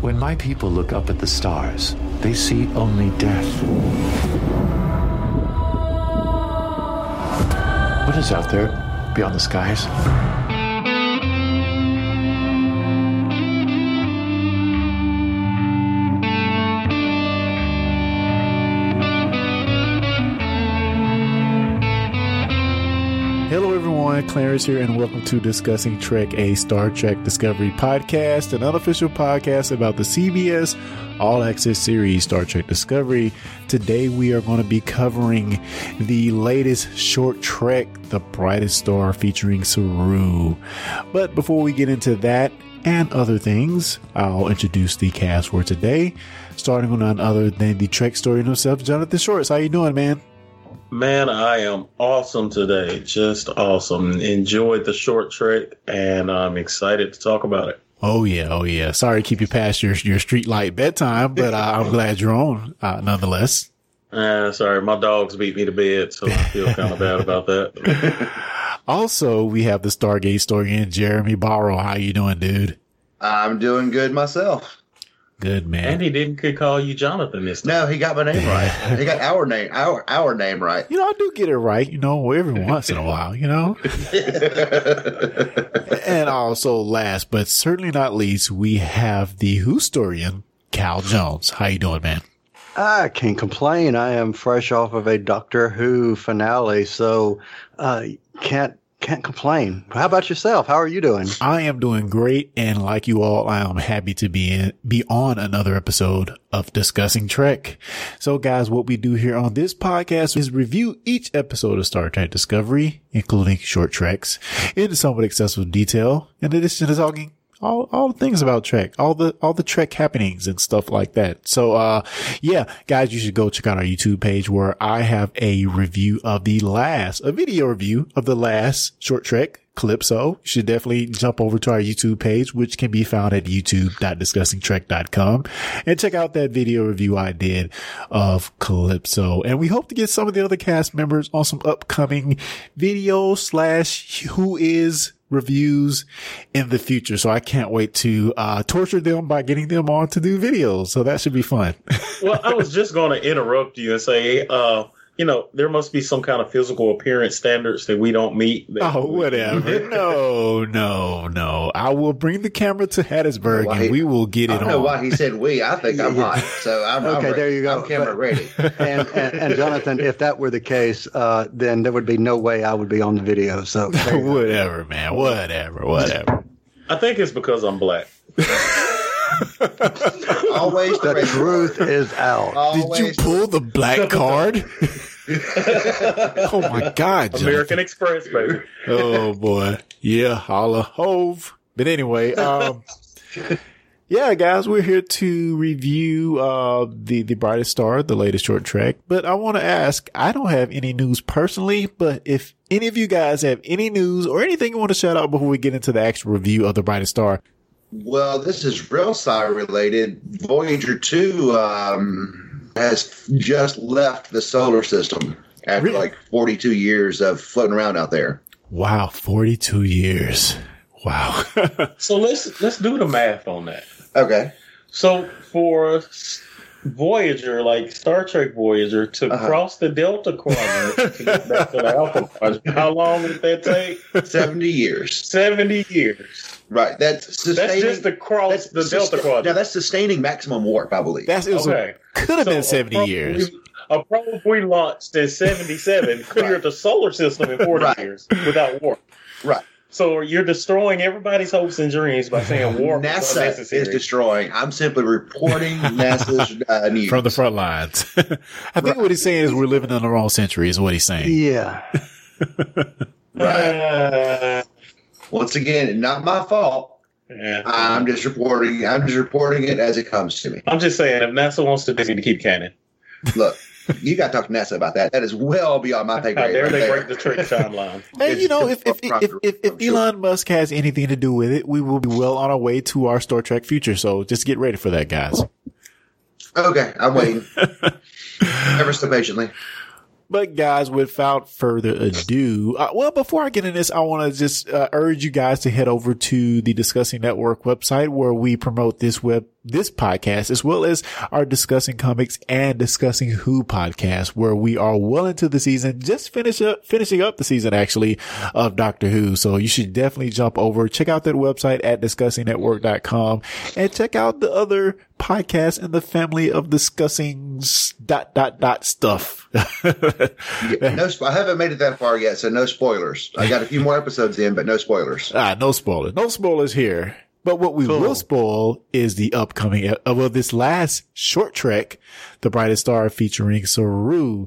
When my people look up at the stars, they see only death. What is out there beyond the skies? Clarence here, and welcome to Discussing Trek, a Star Trek Discovery podcast, an unofficial podcast about the CBS All Access series Star Trek Discovery. Today, we are going to be covering the latest short trek, The Brightest Star, featuring Saru. But before we get into that and other things, I'll introduce the cast for today, starting with none other than the Trek story himself, Jonathan Shorts. How you doing, man? Man, I am awesome today. Just awesome. Enjoyed the short trek and I'm excited to talk about it. Oh yeah, oh yeah. Sorry to keep you past your your street light bedtime, but uh, I'm glad you're on uh, nonetheless. Uh, sorry, my dogs beat me to bed, so I feel kind of bad about that. Also, we have the Stargate historian Jeremy Barrow. How you doing, dude? I'm doing good myself. Good man. and he didn't could call you Jonathan this time. No, he got my name right. He got our name, our our name right. you know, I do get it right, you know, every once in a while, you know. and also, last but certainly not least, we have the Who historian Cal Jones. How you doing, man? I can't complain. I am fresh off of a Doctor Who finale, so uh, can't can't complain. How about yourself? How are you doing? I am doing great, and like you all, I am happy to be in, be on another episode of discussing Trek. So, guys, what we do here on this podcast is review each episode of Star Trek Discovery, including short treks, in somewhat excessive detail. In addition to talking all, all the things about Trek, all the, all the Trek happenings and stuff like that. So, uh, yeah, guys, you should go check out our YouTube page where I have a review of the last, a video review of the last short Trek. Calypso. You should definitely jump over to our YouTube page, which can be found at youtube.discussingtrek.com and check out that video review I did of Calypso. And we hope to get some of the other cast members on some upcoming video slash who is reviews in the future. So I can't wait to uh, torture them by getting them on to do videos. So that should be fun. well, I was just going to interrupt you and say, uh, you know, there must be some kind of physical appearance standards that we don't meet. that oh, whatever. no, no, no. I will bring the camera to Hattiesburg Why- and we will get it on. I don't know on. why he said we. I think I'm hot, so I'm I'm Okay, ready. there you go. I'm camera But- ready. And, and, and Jonathan, if that were the case, uh, then there would be no way I would be on the video. So there you go. whatever, man. Whatever, whatever. I think it's because I'm black. Always the, the truth card. is out. Did you pull the black card? oh my God, Jonathan. American Express, baby. oh boy. Yeah, holla hove. But anyway, um, yeah, guys, we're here to review, uh, the, the brightest star, the latest short trek. But I want to ask, I don't have any news personally, but if any of you guys have any news or anything you want to shout out before we get into the actual review of the brightest star, Well, this is real sci related. Voyager 2 um, has just left the solar system after Really? like 42 years of floating around out there. wow, 42 years. Wow. So let's let's do the math on that. Okay. So for s- Voyager, like Star Trek Voyager, to Uh-huh. cross the Delta Quadrant to get back to the Alpha Quadrant, how long did that take? 70 years. Seventy years. Right. That's That's just to cross that's the Delta Quadrant. Now, that's sustaining maximum warp, I believe. That's, it was okay. could have So been 70 years. we- a probe we launched in '77 cleared the solar system in 40 Right. years without warp. right. So you're destroying everybody's hopes and dreams by saying war is NASA is destroying. I'm simply reporting NASA's uh, news. From the front lines. I think what he's saying is we're living in the wrong century, is what he's saying. Yeah. Uh, Once again, not my fault. yeah. I'm just reporting. I'm just reporting it as it comes to me. I'm just saying, if NASA wants to, they need to keep canon. Look, you got to talk to NASA about that. That is well beyond my pay grade. dare right they there. break the Trek timeline? And you know, if if It's- if if, if I'm sure. Elon Musk has anything to do with it, we will be well on our way to our Star Trek future. So just get ready for that, guys. Okay, I'm waiting. Ever so patiently. But guys, without further ado, uh, well, before I get into this, I want to just uh, urge you guys to head over to the Discussing Network website where we promote this web, this podcast, as well as our discussing comics and discussing who podcast, where we are well into the season, just finish up, finishing up the season actually of Doctor Who. So you should definitely jump over, check out that website at discussingnetwork.com and check out the other podcasts in the family of discussing dot, dot, dot stuff. No, I haven't made it that far yet, so no spoilers. I got a few more episodes in, but no spoilers. Ah, no spoilers. No spoilers here. But what we Cool. will spoil is the upcoming, uh, well, this last short trek, The Brightest Star featuring Saru.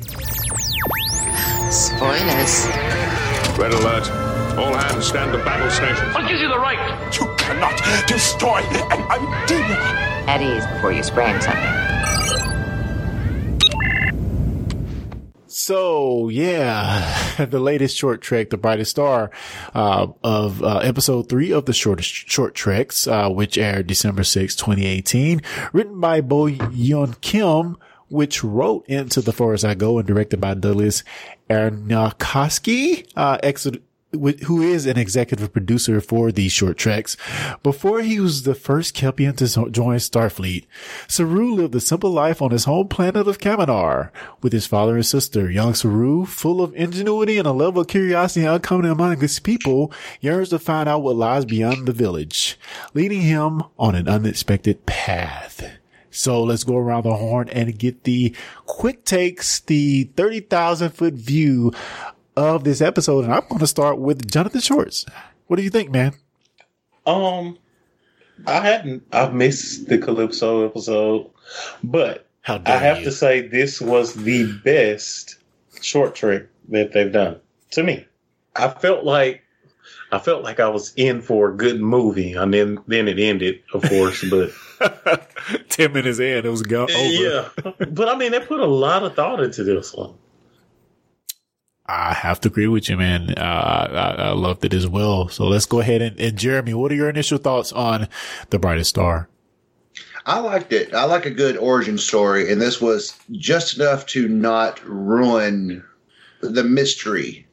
Spoilers. Red alert. All hands stand to battle stations. What gives you the right? You cannot destroy an idea. At ease before you sprain something. So yeah, the latest short trek, The Brightest Star, uh, of, uh, episode three of the shortest short treks, uh, which aired December sixth, 2018, written by Bo Yeon Kim, which wrote Into the Forest I Go and directed by Douglas Aarniokoski, uh, who is an executive producer for these short treks. Before he was the first Kelpian to join Starfleet, Saru lived a simple life on his home planet of Kaminar with his father and sister. Young Saru, full of ingenuity and a level of curiosity uncommon among his people, yearns to find out what lies beyond the village, leading him on an unexpected path. So let's go around the horn and get the quick takes, the 30,000 foot view of this episode. And I'm going to start with Jonathan Shorts. What do you think, man? Um, I hadn't. I missed the Calypso episode, but How I have you? to say this was the best short trek that they've done to me. I felt like I felt like I was in for a good movie, and then then it ended, of course. But 10 minutes in, it was gone over. yeah, but I mean, they put a lot of thought into this one. I have to agree with you, man. Uh, I, I loved it as well. So let's go ahead and, and Jeremy, what are your initial thoughts on The Brightest Star? I liked it. I like a good origin story, and this was just enough to not ruin the mystery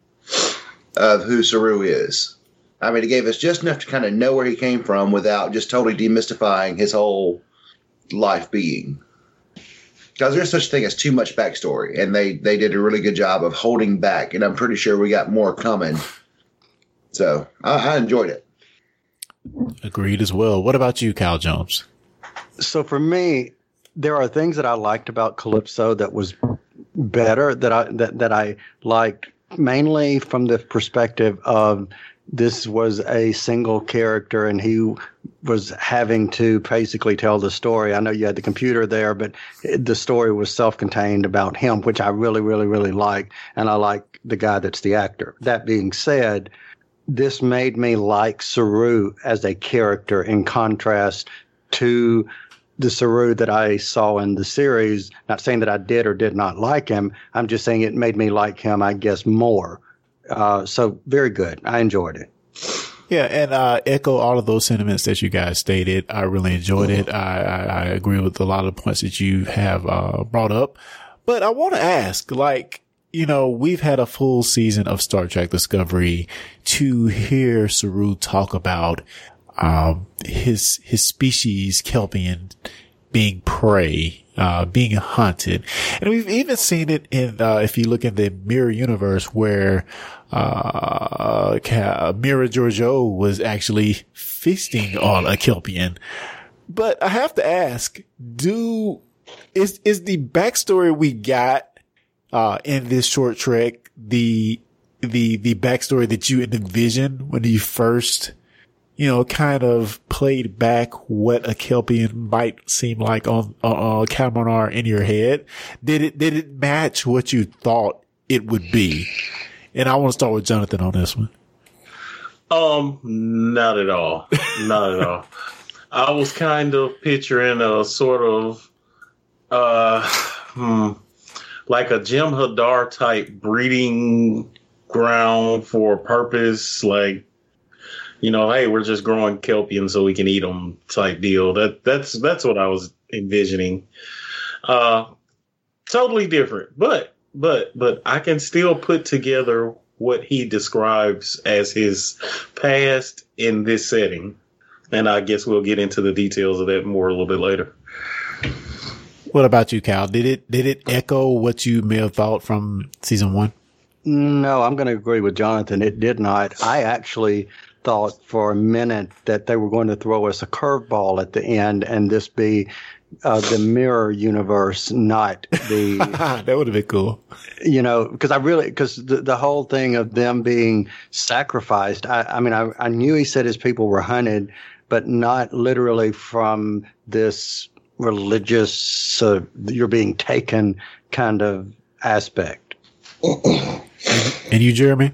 of who Saru is. I mean, it gave us just enough to kind of know where he came from without just totally demystifying his whole life being. Because there's such a thing as too much backstory, and they they did a really good job of holding back, and I'm pretty sure we got more coming. So I, I enjoyed it. Agreed as well. What about you, Cal Jones? So for me, there are things that I liked about Calypso that was better that I that, that I liked mainly from the perspective of this was a single character and he was having to basically tell the story. I know you had the computer there, but the story was self-contained about him, which I really, really, really like. And I like the guy that's the actor. That being said, this made me like Saru as a character in contrast to the Saru that I saw in the series. Not saying that I did or did not like him. I'm just saying it made me like him, I guess, more. Uh, so very good. I enjoyed it. Yeah, and uh, echo all of those sentiments that you guys stated. I really enjoyed it. I, I, I agree with a lot of the points that you have uh, brought up. But I want to ask, like, you know, we've had a full season of Star Trek Discovery to hear Saru talk about um, his his species Kelpian being prey, uh, being hunted. And we've even seen it in, uh, if you look at the mirror universe where, uh, Mirror Georgiou was actually feasting on a Kelpian. But I have to ask, do, is, is the backstory we got, uh, in this short trek the, the, the backstory that you envisioned when you first, you know, kind of played back what a Kelpian might seem like on, uh, uh, Kaminar in your head? Did it, did it match what you thought it would be? And I want to start with Jonathan on this one. Um, not at all. Not at all. I was kind of picturing a sort of, uh, hmm, like a Jem'Hadar type breeding ground for a purpose, like, you know, hey, we're just growing kelpian so we can eat them type deal. That that's that's what I was envisioning. Uh, totally different, but but but I can still put together what he describes as his past in this setting. and I guess we'll get into the details of that more a little bit later. What about you, Cal? Did it did it echo what you may have thought from season one? No, I'm going to agree with Jonathan. It did not. I actually thought for a minute that they were going to throw us a curveball at the end and this be uh, the mirror universe, not the. that would have been cool. You know, because I really, because the, the whole thing of them being sacrificed, I, I mean, I, I knew he said his people were hunted, but not literally from this religious, uh, you're being taken kind of aspect. And you, Jeremy?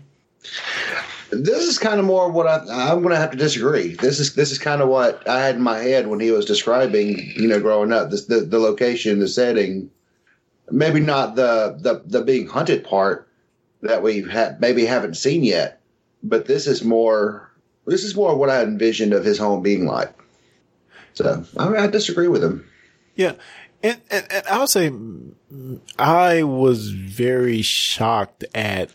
This is kind of more what I, I'm going to have to disagree. This is this is kind of what I had in my head when he was describing, you know, growing up. This the, the location, the setting, maybe not the the the being hunted part that we have maybe haven't seen yet, but this is more this is more what I envisioned of his home being like. So I, mean, I disagree with him. Yeah. And, and, and I'll say I was very shocked at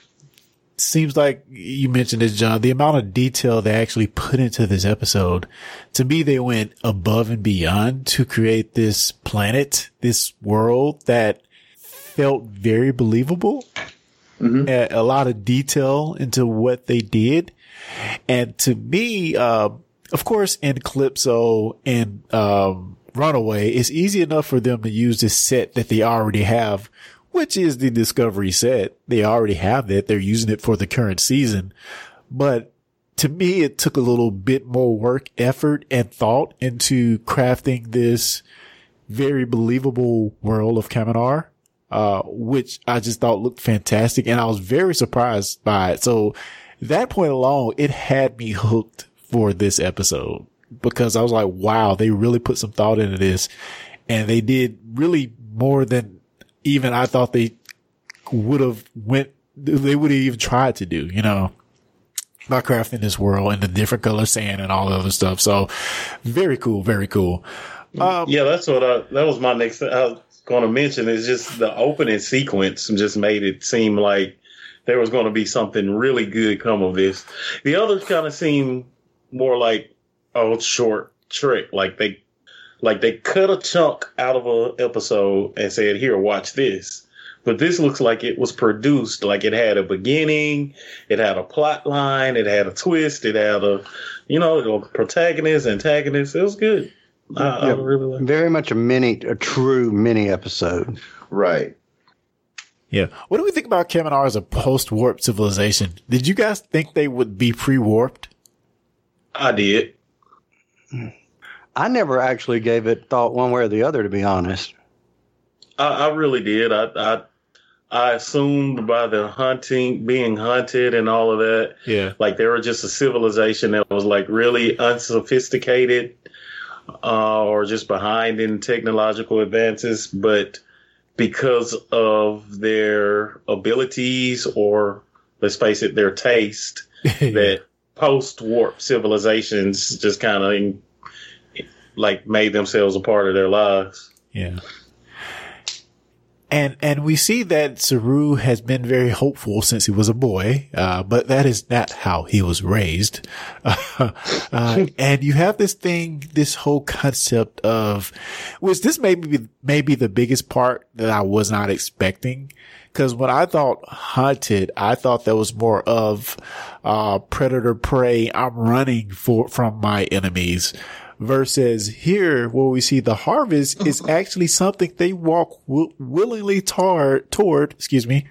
seems like you mentioned this, John, the amount of detail they actually put into this episode. To me, they went above and beyond to create this planet, this world that felt very believable. Mm-hmm. A, a, lot of detail into what they did. And to me, uh, of course, in Calypso and, um, Runaway, it's easy enough for them to use this set that they already have which is the Discovery set. They already have that. They're using it for the current season. But to me, it took a little bit more work, effort, and thought into crafting this very believable world of Kaminar, uh, which I just thought looked fantastic. And I was very surprised by it. So that point alone, it had me hooked for this episode because I was like, wow, they really put some thought into this and they did really more than even I thought they would have went, they would have even tried to do, you know, by crafting this world and the different color sand and all the other stuff. So very cool, very cool. Um, yeah, that's what I, that was my next, I was going to mention is just the opening sequence just made it seem like there was going to be something really good come of this. The others kind of seem more like a short trek, like they like they cut a chunk out of an episode and said, "Here, watch this." But this looks like it was produced like it had a beginning, it had a plot line, it had a twist, it had a, you know, a protagonist, antagonist. It was good. I, yeah, I really like very much a mini, a true mini episode. Right. Yeah. What do we think about Kaminar as a post warp civilization? Did you guys think they would be pre warped? I did. Hmm. I never actually gave it thought one way or the other, to be honest. I, I really did. I, I I assumed by the hunting, being hunted, and all of that, yeah, like they were just a civilization that was like really unsophisticated, uh, or just behind in technological advances, but because of their abilities, or let's face it, their taste, that post warp civilizations just kind of like made themselves a part of their lives. Yeah. And, and we see that Saru has been very hopeful since he was a boy, uh, but that is not how he was raised. Uh, and you have this thing, this whole concept of, which this may be, maybe the biggest part that I was not expecting. Cause when I thought hunted, I thought that was more of, uh, predator prey. I'm running for, from my enemies versus here where we see the harvest is actually something they walk w- willingly tar- toward, excuse me,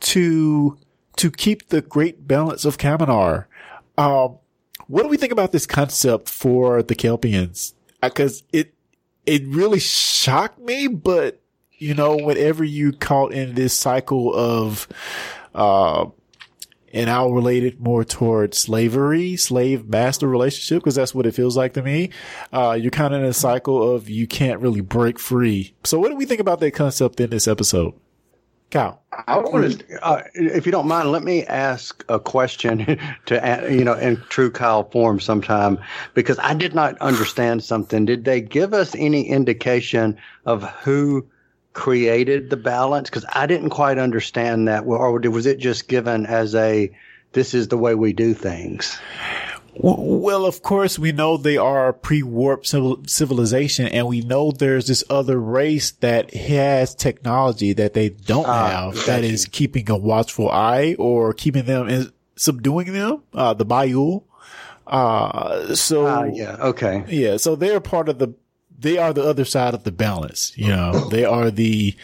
to, to keep the great balance of Kaminar. Um, what do we think about this concept for the Kelpians? Because uh, it, it really shocked me, but you know, whenever you caught in this cycle of, uh, and I'll relate it more towards slavery, slave master relationship, because that's what it feels like to me. Uh, you're kind of in a cycle of you can't really break free. So what do we think about that concept in this episode? Kyle. I want to, uh, if you don't mind, let me ask a question to, you know, in true Kyle form sometime, because I did not understand something. Did they give us any indication of who created the balance? Because I didn't quite understand that. Well or was it just given as a, this is the way we do things? Well, of course, we know they are pre-warp civilization, and we know there's this other race that has technology that they don't Ah, have that is keeping a watchful eye or keeping them in, subduing them. Uh, the Ba'ul. Uh, so Ah, yeah. Okay. yeah, so they're part of the, they are the other side of the balance. You know, they are the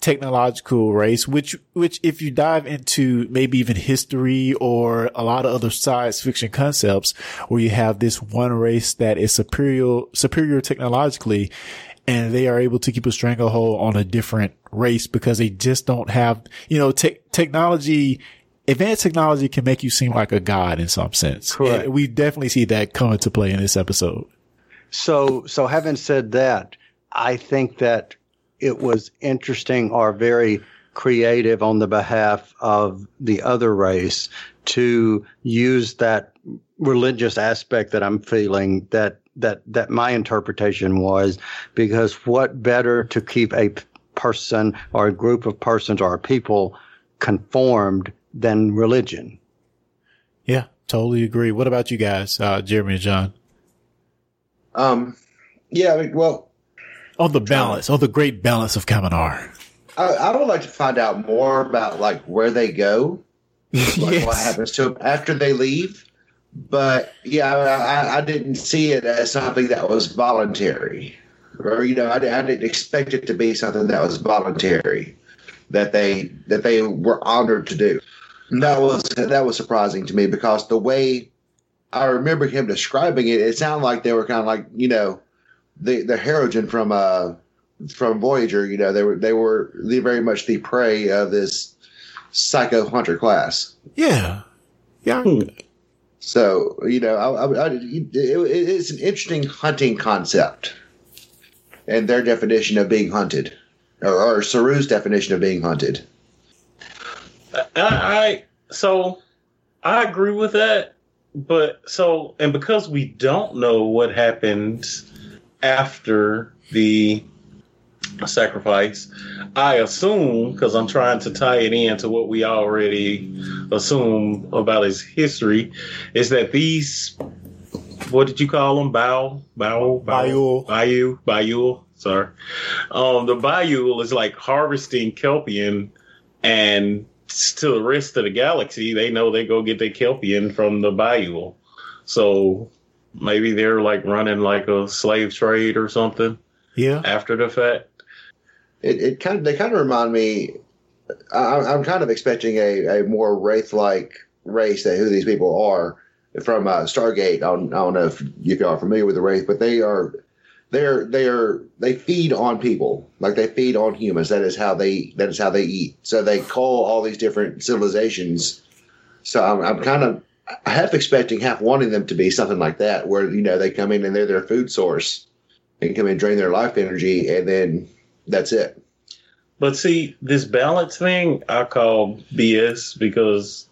technological race, which, which if you dive into maybe even history or a lot of other science fiction concepts where you have this one race that is superior, superior technologically and they are able to keep a stranglehold on a different race because they just don't have, you know, te- technology, advanced technology can make you seem like a god in some sense. Correct. And we definitely see that come into play in this episode. So, so having said that, I think that it was interesting or very creative on the behalf of the other race to use that religious aspect that I'm feeling that that that my interpretation was because what better to keep a person or a group of persons or a people conformed than religion. Yeah, totally agree. What about you guys, uh, Jeremy and John? Um, yeah, I mean, well, On the balance, on the great balance of Kaminar. I, I would like to find out more about like where they go, like what happens to them after they leave. But yeah, I, I, didn't see it as something that was voluntary, or you know, I, I didn't expect it to be something that was voluntary that they that they were honored to do. That was that was surprising to me because the way I remember him describing it, it sounded like they were kind of like you know the the Hirogen from uh from Voyager. You know, they were they were the, very much the prey of this psycho hunter class. Yeah. Yeah. So you know, I, I, I, it, it's an interesting hunting concept, and their definition of being hunted, or, or Saru's definition of being hunted. I, I so I agree with that, but so and because we don't know what happened after the sacrifice, I assume because I'm trying to tie it into what we already assume about his history, is that these what did you call them? Bow, bow, Bayou. bayou, bayou. Sorry, um, the bayou is like harvesting kelpian and to the rest of the galaxy, they know they go get their Kelpian from the bayou. So maybe they're like running like a slave trade or something Yeah. after the fact. It, it kind of they kind of remind me. I, I'm kind of expecting a, a more wraith like race that who these people are from uh, Stargate. I don't, I don't know if you are familiar with the wraith, but they are they're they're they feed on people like they feed on humans. That is how they that is how they eat. So they call all these different civilizations. So I'm, I'm kind of half expecting, half wanting them to be something like that, where you know they come in and they're their food source and come in and drain their life energy, and then that's it. But see, this balance thing I call BS because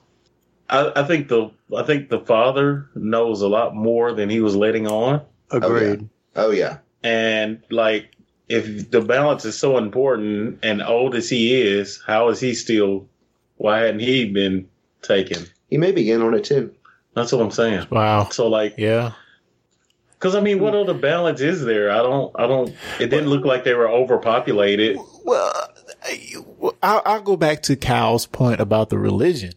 I, I think the I think the father knows a lot more than he was letting on. Agreed. Oh, Oh yeah, And like if the balance is so important and old as he is, how is he still why hadn't he been taken? he may be in on it too. That's what I'm saying. Wow. So like Yeah. Because I mean, what other balance is there? I don't. I don't. It didn't look like they were overpopulated. Well, I- I'll, I'll go back to Cal's point about the religion.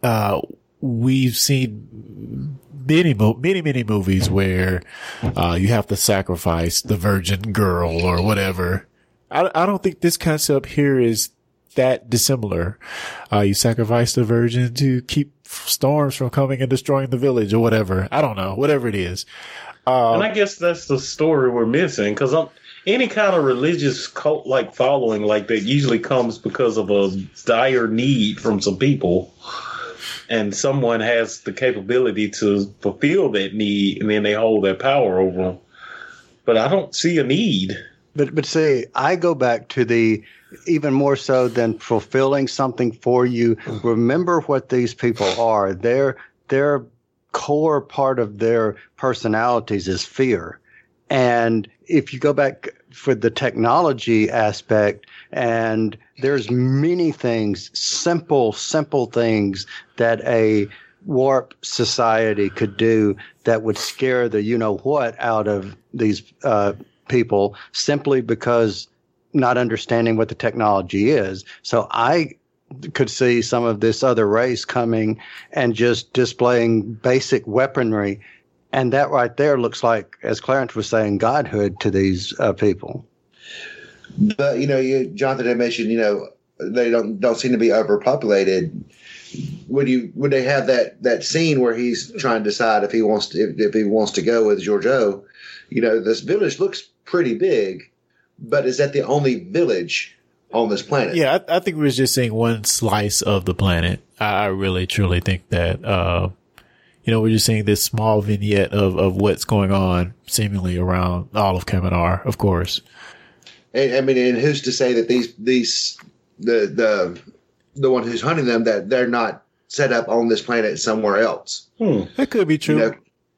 Uh, we've seen many, many, many movies where, uh, you have to sacrifice the virgin girl or whatever. I, I don't think this concept here is that dissimilar. Uh, you sacrifice the virgin to keep storms from coming and destroying the village or whatever. I don't know, whatever it is. and I guess that's the story we're missing. Because any kind of religious cult like following like that usually comes because of a dire need from some people, and someone has the capability to fulfill that need, and then they hold that power over them. But I don't see a need. But but see, I go back to the even more so than fulfilling something for you. Remember what these people are. Their their core part of their personalities is fear. And if you go back for the technology aspect, and there's many things, simple, simple things that a warp society could do that would scare the you know what out of these uh, people simply because not understanding what the technology is. So I could see some of this other race coming and just displaying basic weaponry. And that right there looks like, as Clarence was saying, godhood to these uh, people. But you know, you, Jonathan had mentioned, you know, they don't don't seem to be overpopulated. Would you would they have that that scene where he's trying to decide if he wants to if, if he wants to go with Georgiou? You know, this village looks pretty big, but is that the only village on this planet? Yeah, I, I think we are just seeing one slice of the planet. I, I really truly think that uh, you know we're just seeing this small vignette of of what's going on seemingly around all of Kaminar, of course. And, I mean, and who's to say that these these the the the one who's hunting them that they're not set up on this planet somewhere else? Hmm. That could be true. You know,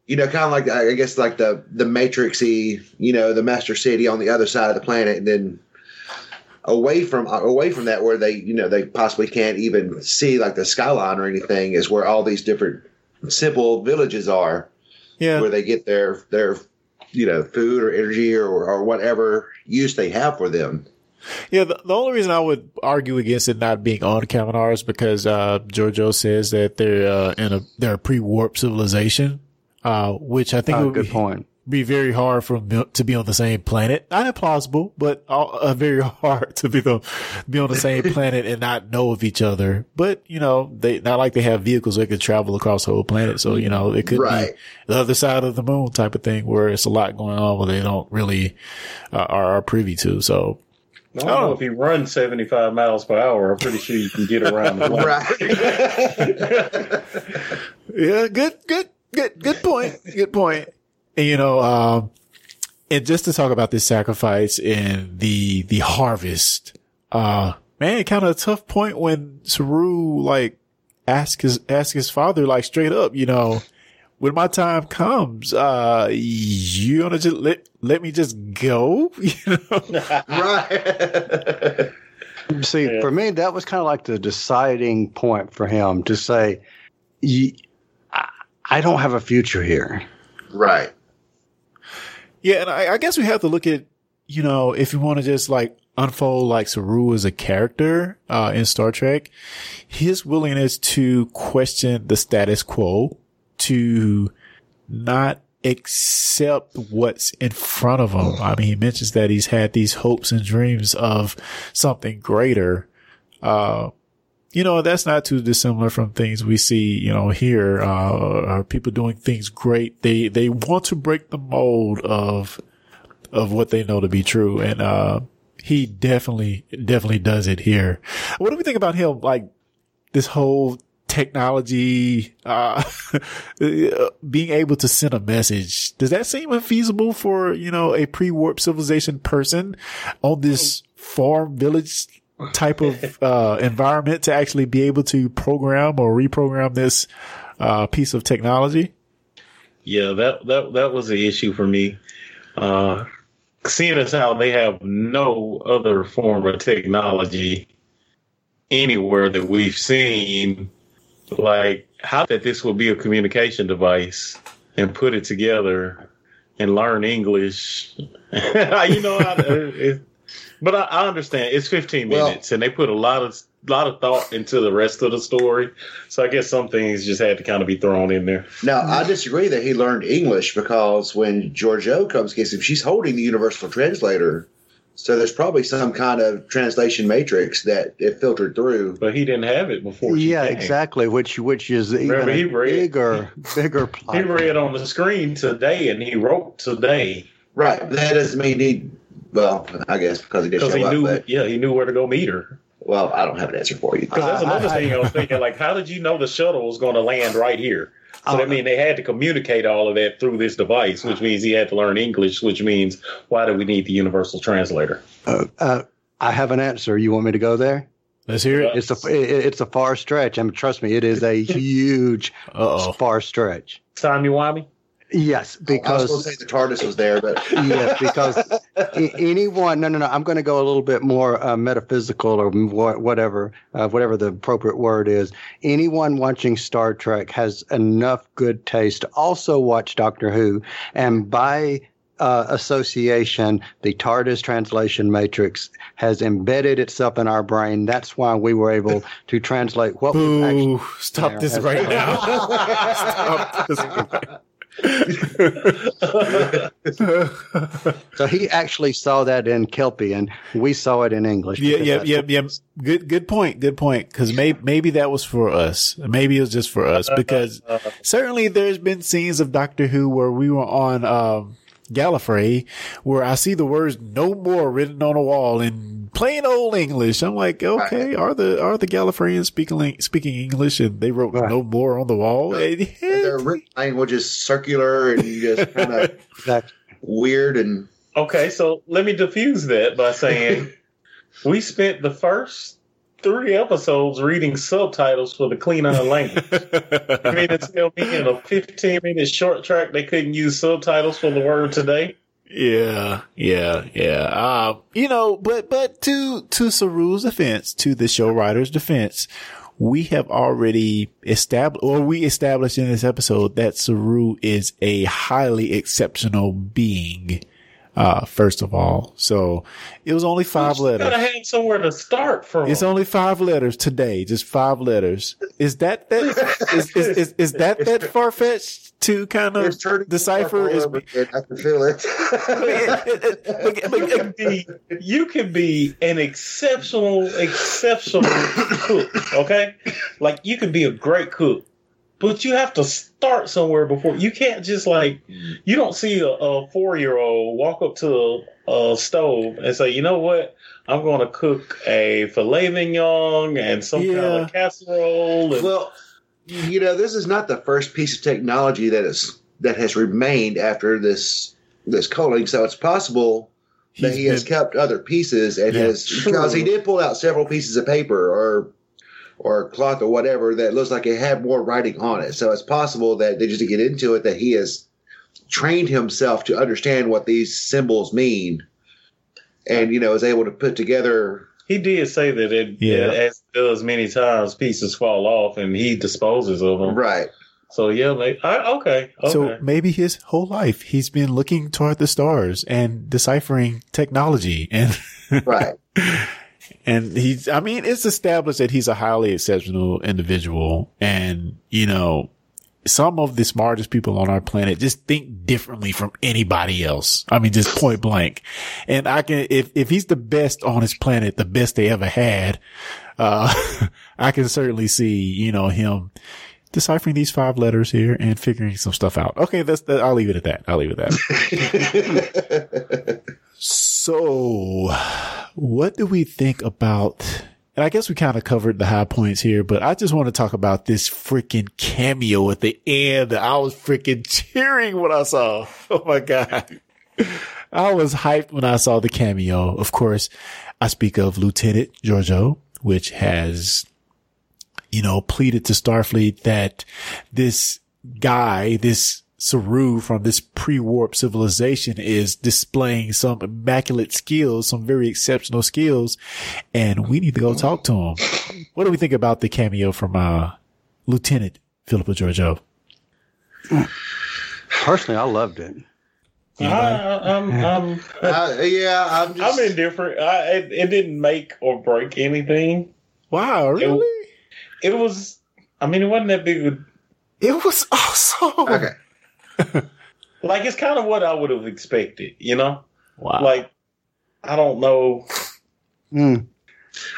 you know, kind of like I guess like the the Matrixy, you know, the Master City on the other side of the planet, and then away from away from that, where they you know they possibly can't even see like the skyline or anything, is where all these different simple villages are, yeah, where they get their their you know food or energy or or whatever use they have for them. Yeah, the, the only reason I would argue against it not being on Kaminar is because uh, Georgiou says that they're uh, in a they're a pre-warp civilization, uh, which I think Uh, would good be, point. Be very hard for them to be on the same planet. Not implausible, but uh, uh, very hard to be the be on the same planet and not know of each other. But you know, they not like they have vehicles that could travel across the whole planet. So you know, it could Right. be the other side of the moon type of thing where it's a lot going on where they don't really uh, are, are privy to. So I don't know if you run 75 miles per hour. I'm pretty sure you can get around the planet. Yeah, good, good, good, good point. Good point. And you know, um, and just to talk about this sacrifice and the the harvest, uh, man, kind of a tough point when Saru like ask his ask his father like straight up, you know, when my time comes, uh, you gonna just let let me just go, you know? right. See, for me, that was kind of like the deciding point for him to say, "Ye- I, I don't have a future here. right. Yeah, and I, I guess we have to look at, you know, if you want to just like unfold like Saru as a character uh, in Star Trek, his willingness to question the status quo, to not accept what's in front of him. I mean, he mentions that he's had these hopes and dreams of something greater. Uh, you know, that's not too dissimilar from things we see, you know, here, uh, are people doing things great. They, they want to break the mold of, of what they know to be true. And, uh, he definitely, definitely does it here. What do we think about him? Like this whole technology, uh, being able to send a message. Does that seem unfeasible for, you know, a pre-warp civilization person on this farm village type of, uh, environment to actually be able to program or reprogram this, uh, piece of technology? Yeah, that that that was the issue for me. Uh, seeing as how they have no other form of technology anywhere that we've seen, like how that this will be a communication device and put it together and learn English. you know, how it, but I, I understand it's 15 Well- minutes and they put a lot of lot of thought into the rest of the story. So I guess some things just had to kind of be thrown in there. Now, I disagree that he learned English because when Georgiou comes gets him, she's holding the universal translator. So there's probably some kind of translation matrix that it filtered through. But he didn't have it before. she Yeah, came. exactly. Which which is even Remember, a he read- bigger bigger plot. He read on the screen today, and he wrote today Right. That doesn't mean he. Well, I guess because he did show he up. knew. But Yeah, he knew where to go meet her. well, I don't have an answer for you. Because that's another I- thing I was thinking. Like, how did you know the shuttle was going to land right here? So Oh. I mean, they had to communicate all of that through this device, which means he had to learn English. Which means, why do we need the universal translator? Uh, uh, I have an answer. You want me to go there? Let's hear it. It's a it, it's a far stretch. I mean, trust me, it is a huge Uh oh. far stretch. Timey wimey. Yes, because I was because going to say the TARDIS was there, but yes, because anyone. No, no, no. I'm going to go a little bit more uh, metaphysical or wha- whatever, uh, whatever the appropriate word is. Anyone watching Star Trek has enough good taste to also watch Doctor Who, and by uh, association, the TARDIS translation matrix has embedded itself in our brain. That's why we were able to translate what was actually. Boo! Stop this right now. Stop this. So he actually saw that in Kelpie, and we saw it in English. Yeah, yeah, yeah, yeah. Good, good point. Good point. Because maybe, maybe that was for us. Maybe it was just for us because certainly there's been scenes of Doctor Who where we were on, um, Gallifrey where I see the words no more written on a wall in plain old English. I'm like, okay, are the, are the Gallifreyans speaking, speaking English and they wrote Right. no more on the wall? And- their written language is circular and just kind of that- weird and Okay, so let me diffuse that by saying we spent the first three episodes reading subtitles for the Klingon language. You mean to tell me in a 15 minute short trek they couldn't use subtitles for the word today? Yeah, yeah, yeah. Um, you know, but but to to Saru's defense, to the show writer's defense, we have already established, or we established in this episode that Saru is a highly exceptional being. Uh, first of all, so it was only five You gotta have somewhere to start from. It's only five letters today, just five letters. Is that that is is is, is that that far fetched to kind of decipher? Is I can feel it. you can be you can be an exceptional exceptional cook okay like you can be a great cook but you have to start somewhere before you can't just like mm. you don't see a, a four-year-old walk up to a, a stove and say you know what i'm going to cook a filet mignon and some kind of casserole and, well, you know, this is not the first piece of technology that is that has remained after this this culling. So it's possible that He's he has been- kept other pieces and Yeah. has because he did pull out several pieces of paper or or cloth or whatever that looks like it had more writing on it. So it's possible that they just to get into it that he has trained himself to understand what these symbols mean, and you know is able to put together. he did say that it Yeah. as does many times pieces fall off and he disposes of them Right. so yeah maybe, I, okay okay So maybe his whole life he's been looking toward the stars and deciphering technology and Right. and he's I mean it's established that he's a highly exceptional individual and you know some of the smartest people on our planet just think differently from anybody else. I mean just point blank. And I can if if he's the best on his planet, the best they ever had, uh I can certainly see, you know, him deciphering these five letters here and figuring some stuff out. Okay, that's that. I'll leave it at that. I'll leave it at that. so, what do we think about? And I guess we kind of covered the high points here, but I just want to talk about this freaking cameo at the end. That I was freaking cheering when I saw. Oh my god. I was hyped when I saw the cameo. Of course, I speak of Lieutenant Georgiou, which has you know, pleaded to Starfleet that this guy, this Saru from this pre-warp civilization is displaying some immaculate skills, some very exceptional skills, and we need to go talk to him. What do we think about the cameo from, uh, Lieutenant Philippa Georgiou? Personally, I loved it. I, I, I'm, I'm, Uh, yeah, I'm just. I'm indifferent. I, it, it didn't make or break anything. Wow, really? It was, I mean, it wasn't that big. Of, It was awesome. okay. Like, it's kind of what I would have expected, you know? Wow. Like, I don't know. Mm.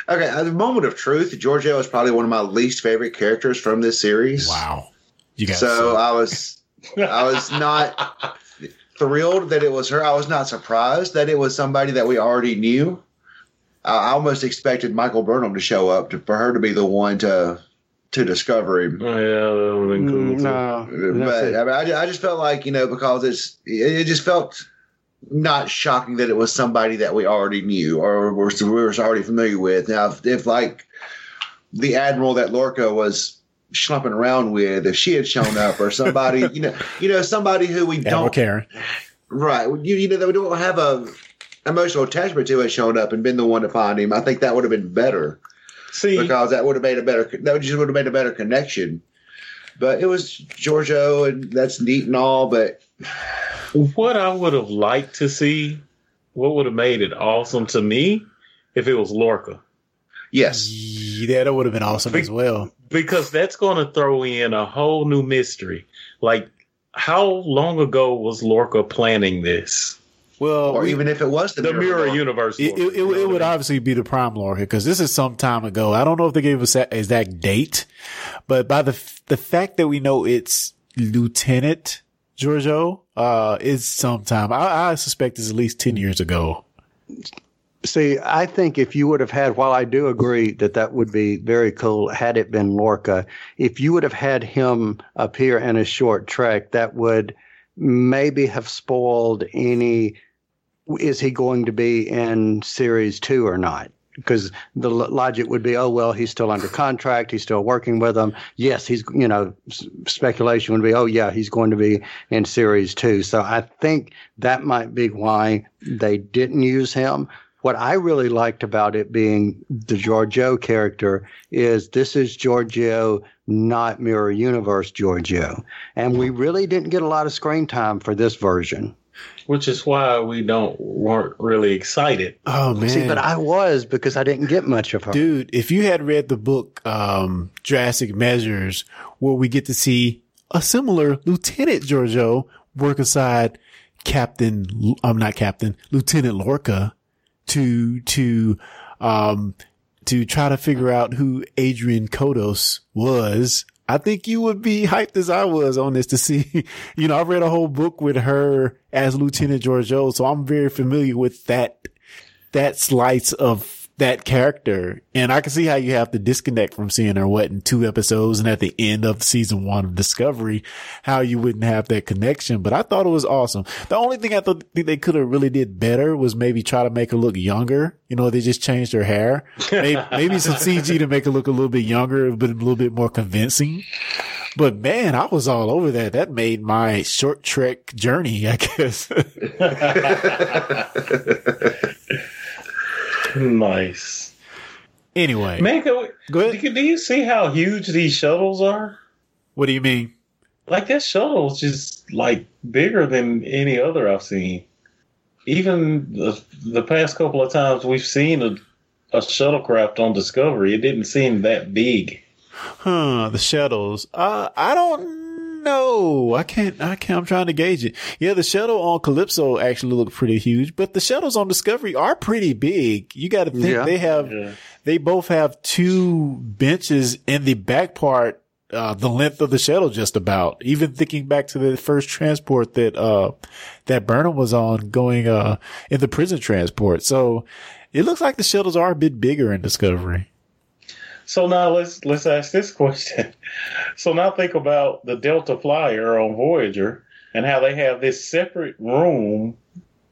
Okay, at the moment of truth, Georgiou is probably one of my least favorite characters from this series. wow. You got So I was, I was not thrilled that it was her. I was not surprised that it was somebody that we already knew. I I almost expected Michael Burnham to show up to, for her to be the one to to discover him. Oh, yeah, that would have been cool. Mm, too. no, But I, mean, I, I just felt like you know because it's it, it just felt not shocking that it was somebody that we already knew or were we were already familiar with. Now, if, if like the admiral that Lorca was schlumping around with if she had shown up or somebody, you know, you know, somebody who we Admiral don't care, right, you you know, that we don't have a emotional attachment to had shown up and been the one to find him. I think that would have been better See, because that would have made a better that just would have made a better connection. But it was Georgiou, and that's neat and all, but what I would have liked to see, what would have made it awesome to me, if it was Lorca, yes, Yeah, that would have been awesome as well. because that's going to throw in a whole new mystery. Like, how long ago was Lorca planning this? Well, or we- even if it was the, The mirror Lorca. universe. It, it, it, you know it would mean? obviously be the prime lore because this is some time ago. I don't know if they gave us that exact date, but by the the fact that we know it's Lieutenant Georgiou, uh, is sometime. I, I suspect it's at least ten years ago. See, I think if you would have had, while I do agree that that would be very cool had it been Lorca, if you would have had him appear in a short trek, that would maybe have spoiled any. Is he going to be in series two or not? Because the lo- logic would be, oh well, he's still under contract, he's still working with them. Yes, he's you know s- speculation would be, oh yeah, he's going to be in series two. So I think that might be why they didn't use him. What I really liked about it being the Georgiou character is this is Georgiou, not Mirror Universe Georgiou. And we really didn't get a lot of screen time for this version. Which is why we don't weren't really excited. Oh man, See, but I was because I didn't get much of her. dude, if you had read the book um, Drastic Measures, where we get to see a similar Lieutenant Georgiou work aside Captain, I'm not Captain, Lieutenant Lorca to, to, um, to try to figure out who Adrian Kodos was. I think you would be hyped as I was on this to see, you know, I read a whole book with her as Lieutenant Georgiou, so I'm very familiar with that that slice of that character. And I can see how you have to disconnect from seeing her, what, in two episodes and at the end of season one of Discovery, how you wouldn't have that connection. But I thought it was awesome. The only thing I thought they could have really did better was maybe try to make her look younger. You know, they just changed her hair. Maybe, maybe some CG to make her look a little bit younger, but a little bit more convincing. But man, I was all over that. That made my short trek journey, I guess. Nice. anyway, Man, can we, Go ahead. Do, do you see how huge these shuttles are? what do you mean? Like that shuttle's just like bigger than any other I've seen. Even the, the past couple of times we've seen a, a shuttlecraft on Discovery, it didn't seem that big. Huh, the shuttles. Uh, I don't know. I can't, I can't, I'm trying to gauge it. Yeah, the shuttle on Calypso actually looked pretty huge, but the shuttles on Discovery are pretty big. You got to think Yeah. they have, Yeah. they both have two benches in the back part, uh, the length of the shuttle just about. Even thinking back to the first transport that, uh, that Burnham was on going, uh, in the prison transport. So it looks like the shuttles are a bit bigger in Discovery. So now let's let's ask this question. So now think about the Delta Flyer on Voyager and how they have this separate room.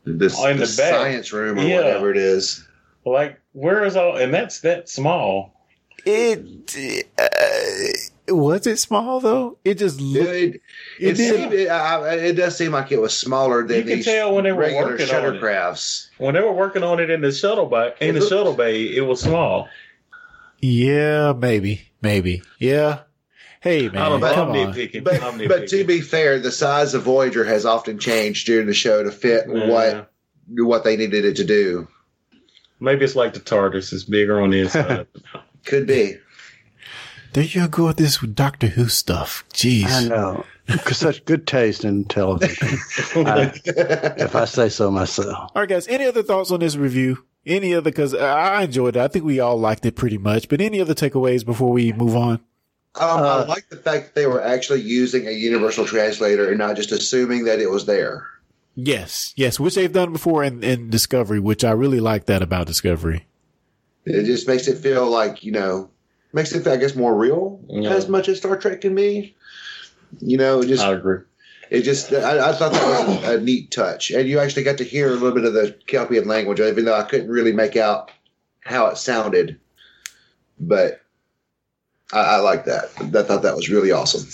This, in the the back. science room or Yeah. whatever it is. Like where is all? And that's that small. It uh, was it small though. It just looked. It, It it, did. seemed, it, I- it does seem like it was smaller than You can these tell when they were working on it. shuttercrafts. When they were working on it in the shuttle bay, in It the looked- shuttle bay, it was small. Yeah, maybe, maybe. Yeah. Hey man, I don't know. come I'm on. nitpicking. But I'm but to be fair, the size of Voyager has often changed during the show to fit Yeah. what what they needed it to do. maybe it's like the TARDIS is bigger on the inside. Could be. There you go with this Doctor Who stuff. Jeez. I know. Because such good taste in television, I- if I say so myself. All right, guys. Any other thoughts on this review? Any other? Because I enjoyed it. I think we all liked it pretty much. But any other takeaways before we move on? Um, Uh, I like the fact that they were actually using a universal translator and not just assuming that it was there. Yes, yes, which they've done before in, in Discovery, which I really like that about Discovery. It just makes it feel like you know, makes it feel, I guess more real Yeah. as much as Star Trek can be. You know, just I agree. It just I, I thought that was a, neat touch, and you actually got to hear a little bit of the Kelpien language, even though I couldn't really make out how it sounded. But I, I like that. I thought that was really awesome.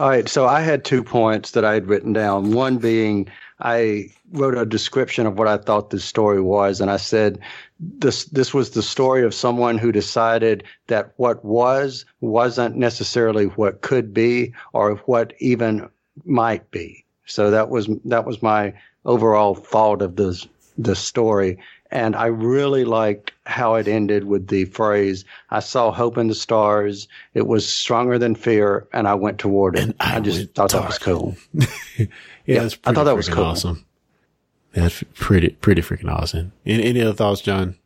All right, so I had two points that I had written down. One being I wrote a description of what I thought this story was, and I said this this was the story of someone who decided that what was wasn't necessarily what could be or what even might be. So that was that was my overall thought of this the story. And I really liked how it ended with the phrase, I saw hope in the stars. It was stronger than fear, and I went toward it. And I I, just went thought that was cool. yeah, Yeah, that's I thought that was cool. awesome. That's pretty pretty freaking awesome. Any, any other thoughts, John?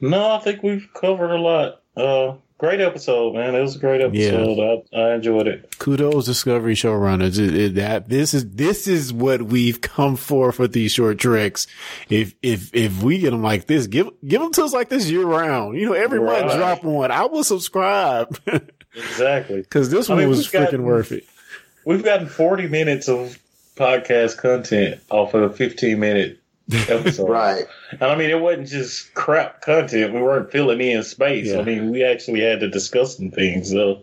No, I think we've covered a lot. Uh, great episode, man. It was a great episode. I, I enjoyed it. Kudos, Discovery showrunners. It, it, that this is this is what we've come for for these short treks. If if if we get them like this, give give them to us like this year round. You know, every month drop one. I will subscribe Exactly. because this I one mean, was freaking gotten- worth it. We've gotten 40 minutes of podcast content off of a 15 minute episode. Right. And I mean, it wasn't just crap content. We weren't filling in space. Yeah. I mean, we actually had to discuss some things. So,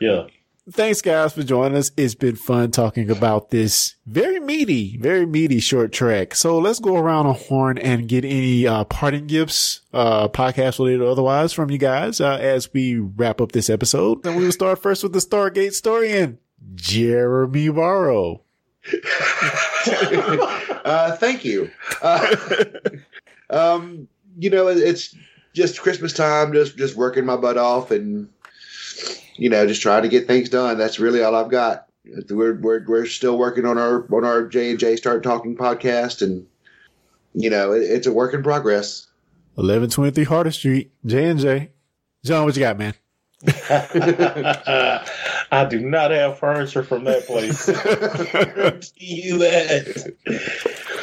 yeah. Thanks, guys, for joining us. It's been fun talking about this very meaty, very meaty short trek. So let's go around a horn and get any uh, parting gifts, uh, podcast related or otherwise, from you guys uh, as we wrap up this episode. And we will start first with the Stargate story and Jeremy Barrow. uh, thank you. Uh, um, you know, it's just Christmas time, just just working my butt off, and you know, just trying to get things done. That's really all I've got. We're we're we're still working on our on our J and J Start Talking podcast, and you know, it, it's a work in progress. 1123 Harder Street, J&J. John, what you got, man? I do not have furniture from that place. You that.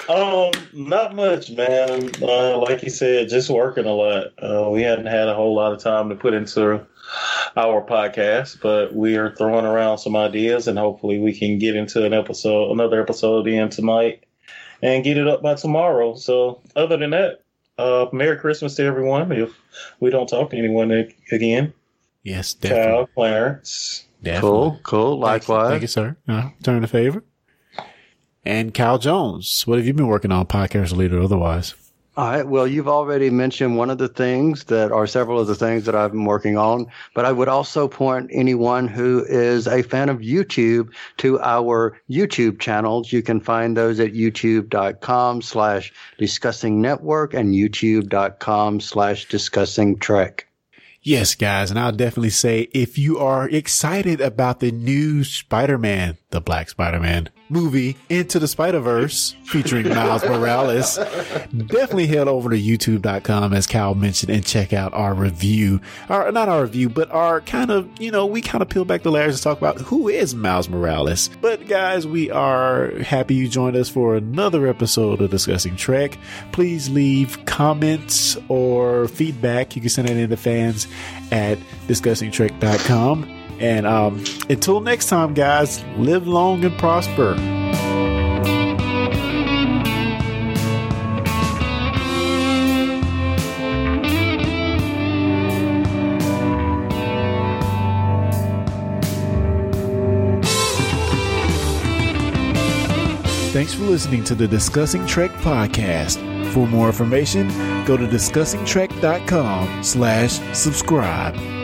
Um, not much, man. Uh, like you said, just working a lot. Uh, we hadn't had a whole lot of time to put into our podcast, but we are throwing around some ideas, and hopefully, we can get into an episode, another episode in tonight, and get it up by tomorrow. So, other than that, uh, Merry Christmas to everyone. If we don't talk to anyone again, Yes, definitely. Cal, Clarence. Definitely. Cool, cool. Likewise. Thank you, sir. Uh, turn the favor. And Kyle Jones, what have you been working on, podcast or otherwise? All right. Well, you've already mentioned one of the things that are several of the things that I've been working on, but I would also point anyone who is a fan of YouTube to our YouTube channels. You can find those at youtube.com slash discussing network and youtube.com slash discussing trek. Yes, guys, and I'll definitely say if you are excited about the new Spider-Man, the Black Spider-Man movie Into the Spider-Verse featuring Miles Morales, definitely head over to youtube.com as Cal mentioned and check out our review. Our not our review, but our kind of, you know, we kind of peel back the layers and talk about who is Miles Morales. But guys, we are happy you joined us for another episode of Discussing Trek. Please leave comments or feedback. You can send it in to fans at discussingtrek.com. And um, until next time, guys, live long and prosper. Thanks for listening to the Discussing Trek podcast. For more information, go to discussingtrek.com slash subscribe.